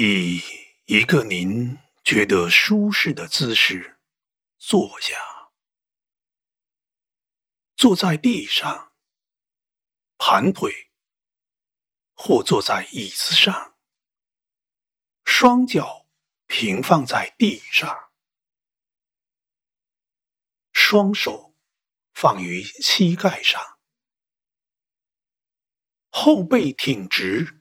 以一个您觉得舒适的姿势坐下，坐在地上，盘腿，或坐在椅子上，双脚平放在地上，双手放于膝盖上，后背挺直。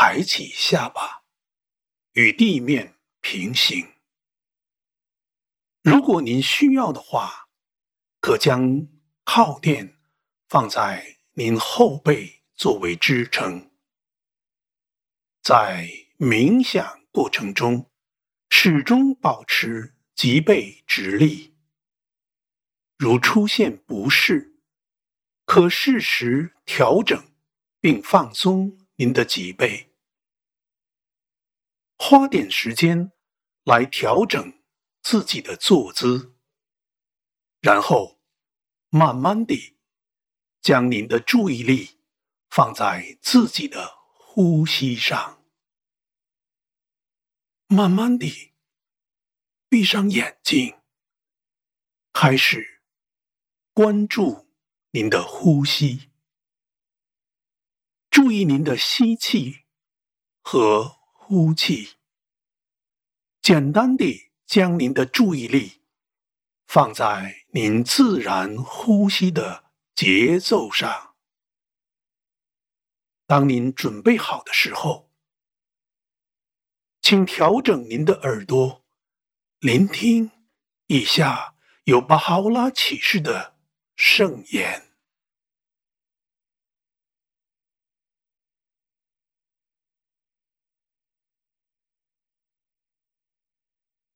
抬起下巴，与地面平行。如果您需要的话，可将靠垫放在您后背作为支撑。在冥想过程中，始终保持脊背直立。如出现不适，可适时调整并放松。您的脊背，花点时间来调整自己的坐姿，然后慢慢地将您的注意力放在自己的呼吸上，慢慢地闭上眼睛，开始关注您的呼吸。您的吸气和呼气，简单地将您的注意力放在您自然呼吸的节奏上。当您准备好的时候，请调整您的耳朵，聆听以下有巴哈拉启示的圣言。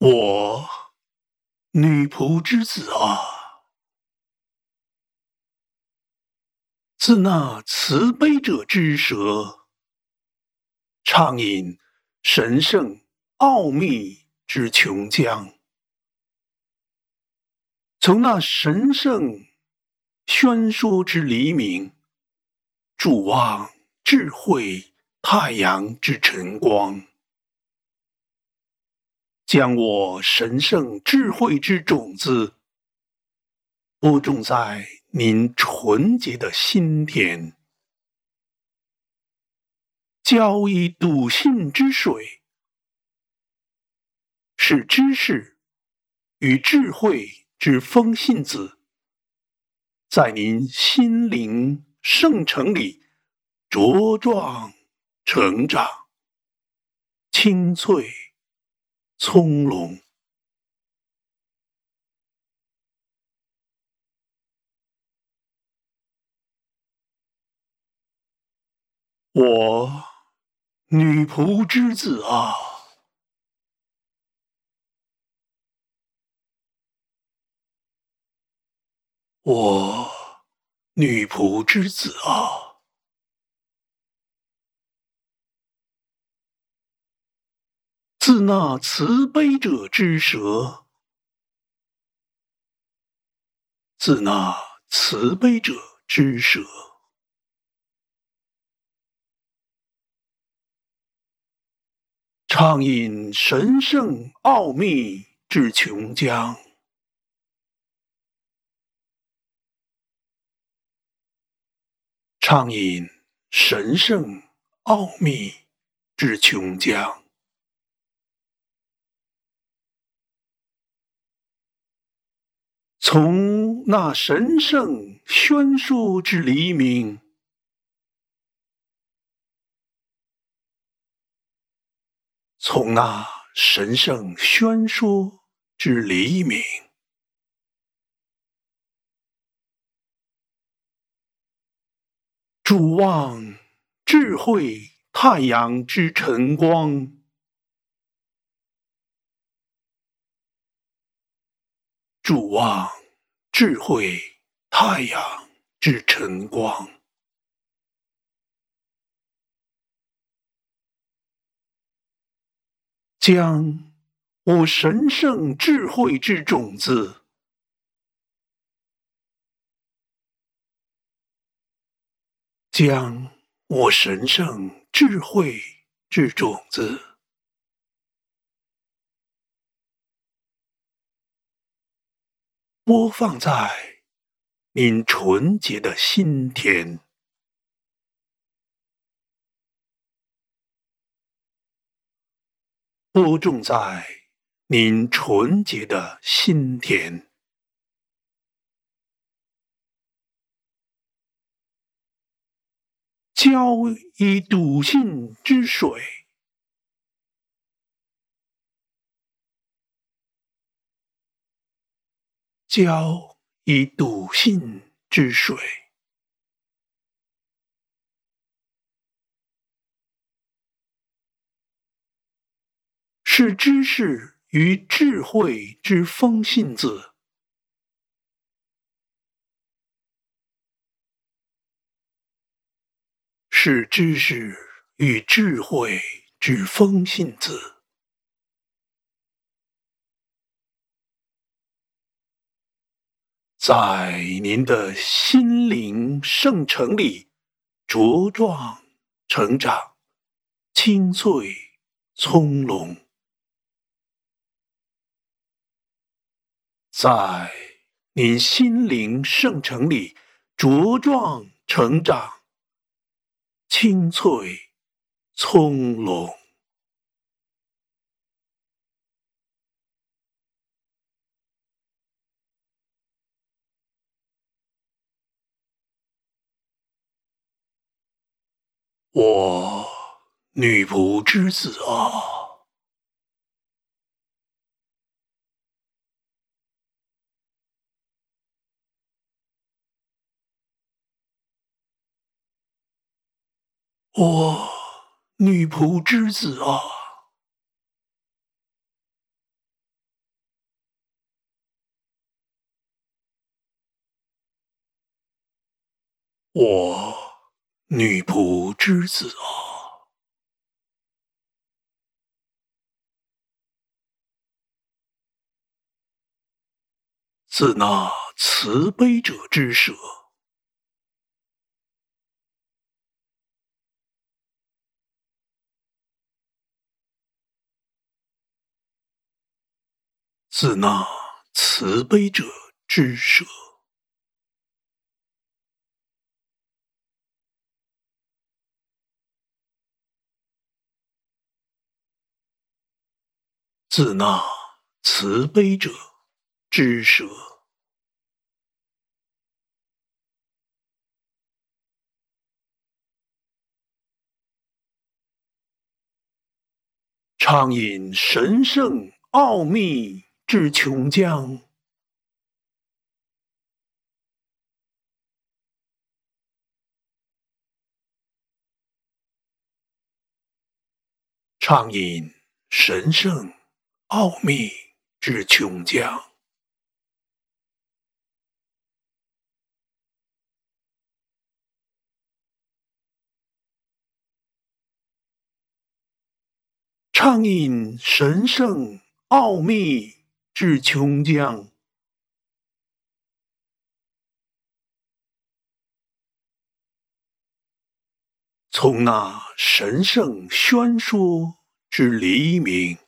我女仆之子啊，自那慈悲者之舌，畅饮神圣奥秘之琼浆，从那神圣宣说之黎明，注望智慧太阳之晨光。将我神圣智慧之种子播种在您纯洁的心田，浇以笃信之水，使知识与智慧之风信子在您心灵圣城里茁壮成长，清脆。从容，我女仆之子啊，我女仆之子啊。自那慈悲者之舌，自那慈悲者之舌，畅饮神圣奥秘之琼浆，畅饮神圣奥秘之琼浆。从那神圣宣说之黎明，从那神圣宣说之黎明，主望智慧太阳之晨光。主望智慧太阳之晨光，将我神圣智慧之种子，将我神圣智慧之种子，播放在您纯洁的心田，播种在您纯洁的心田。交以笃信之水，交以笃信之水，是知识与智慧之风信子。是知识与智慧之风信子，在您的心灵圣城里茁壮成长，清脆葱茏，在您心灵圣城里茁壮成长。清脆，葱茏。我女仆之子啊，我女仆之子啊，我女仆之子啊，自那慈悲者之舍。自那慈悲者之舍，自那慈悲者之舍，畅饮神圣奥秘。至琼浆，畅饮神圣奥秘之琼浆，畅饮神圣奥秘。之琼浆，从那神圣宣说之黎明，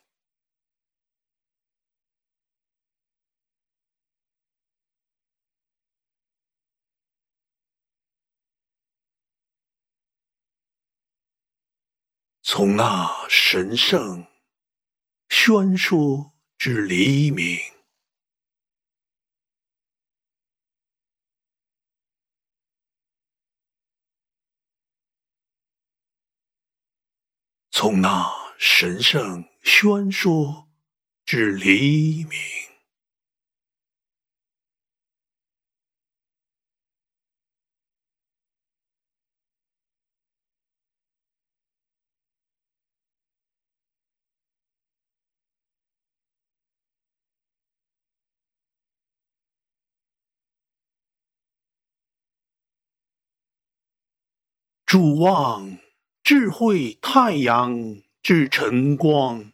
从那神圣宣说。至黎明，从那神圣宣说至黎明。主望智慧太阳之晨光，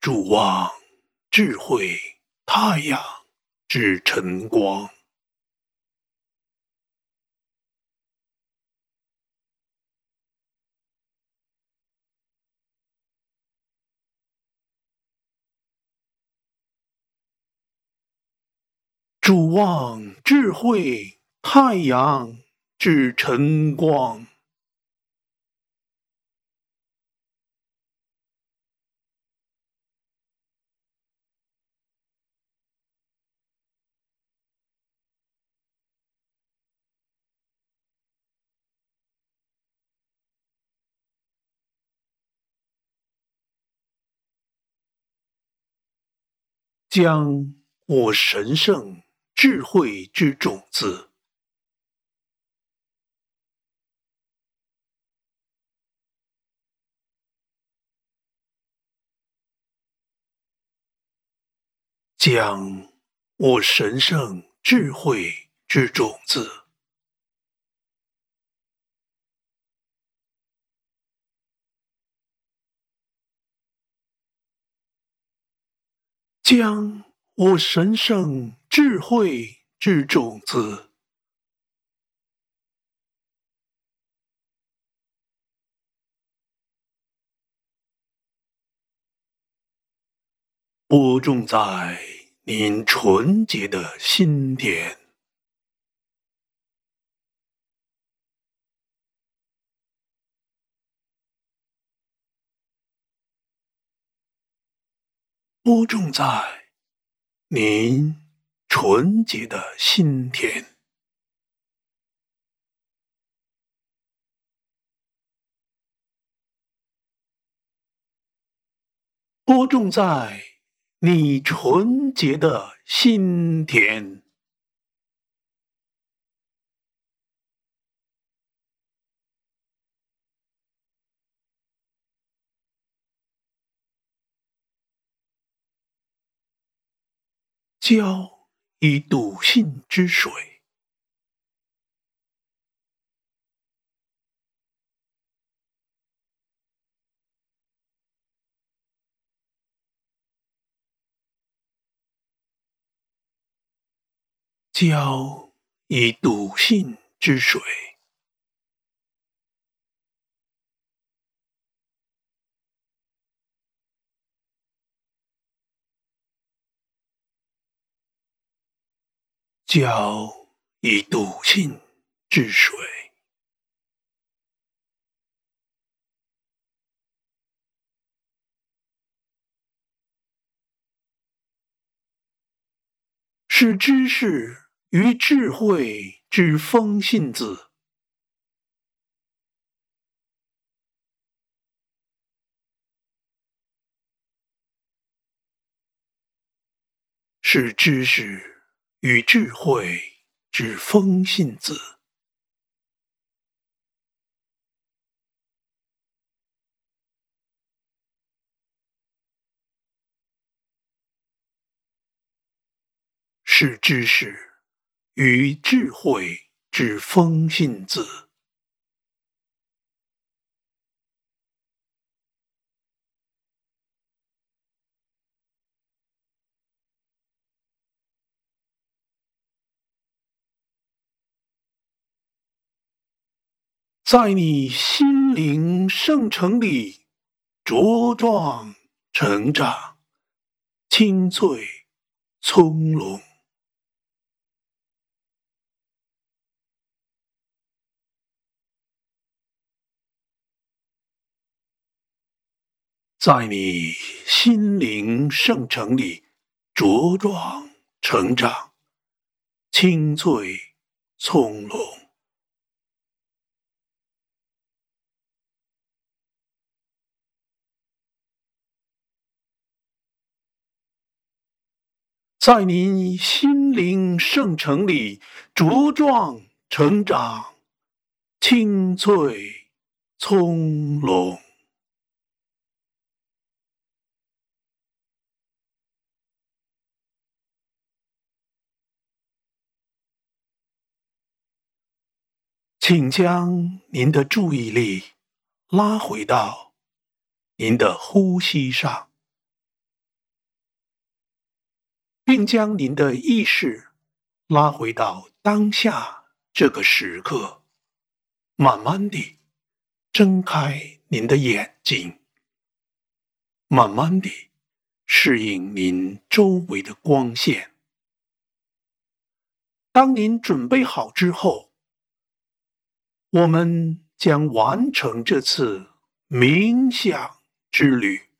主望智慧太阳之晨光。主望智慧太阳之晨光。将我神圣智慧之种子将我神圣智慧之种子。将我神圣智慧之种子。播种在您纯洁的心田，播种在您纯洁的心田，播种在你纯洁的心田，浇以笃信之水，浇以笃信之水。浇以笃信之水，是知识与智慧之风信子，是知识。与智慧之风信子，是知识与智慧之风信子。在你心灵圣城里茁壮成长，清脆从容；在你心灵圣城里茁壮成长，清脆从容。在您心灵圣城里茁壮成长，清脆葱茏；请将您的注意力拉回到您的呼吸上。并将您的意识拉回到当下这个时刻，慢慢地睁开您的眼睛，慢慢地适应您周围的光线，当您准备好之后，我们将完成这次冥想之旅。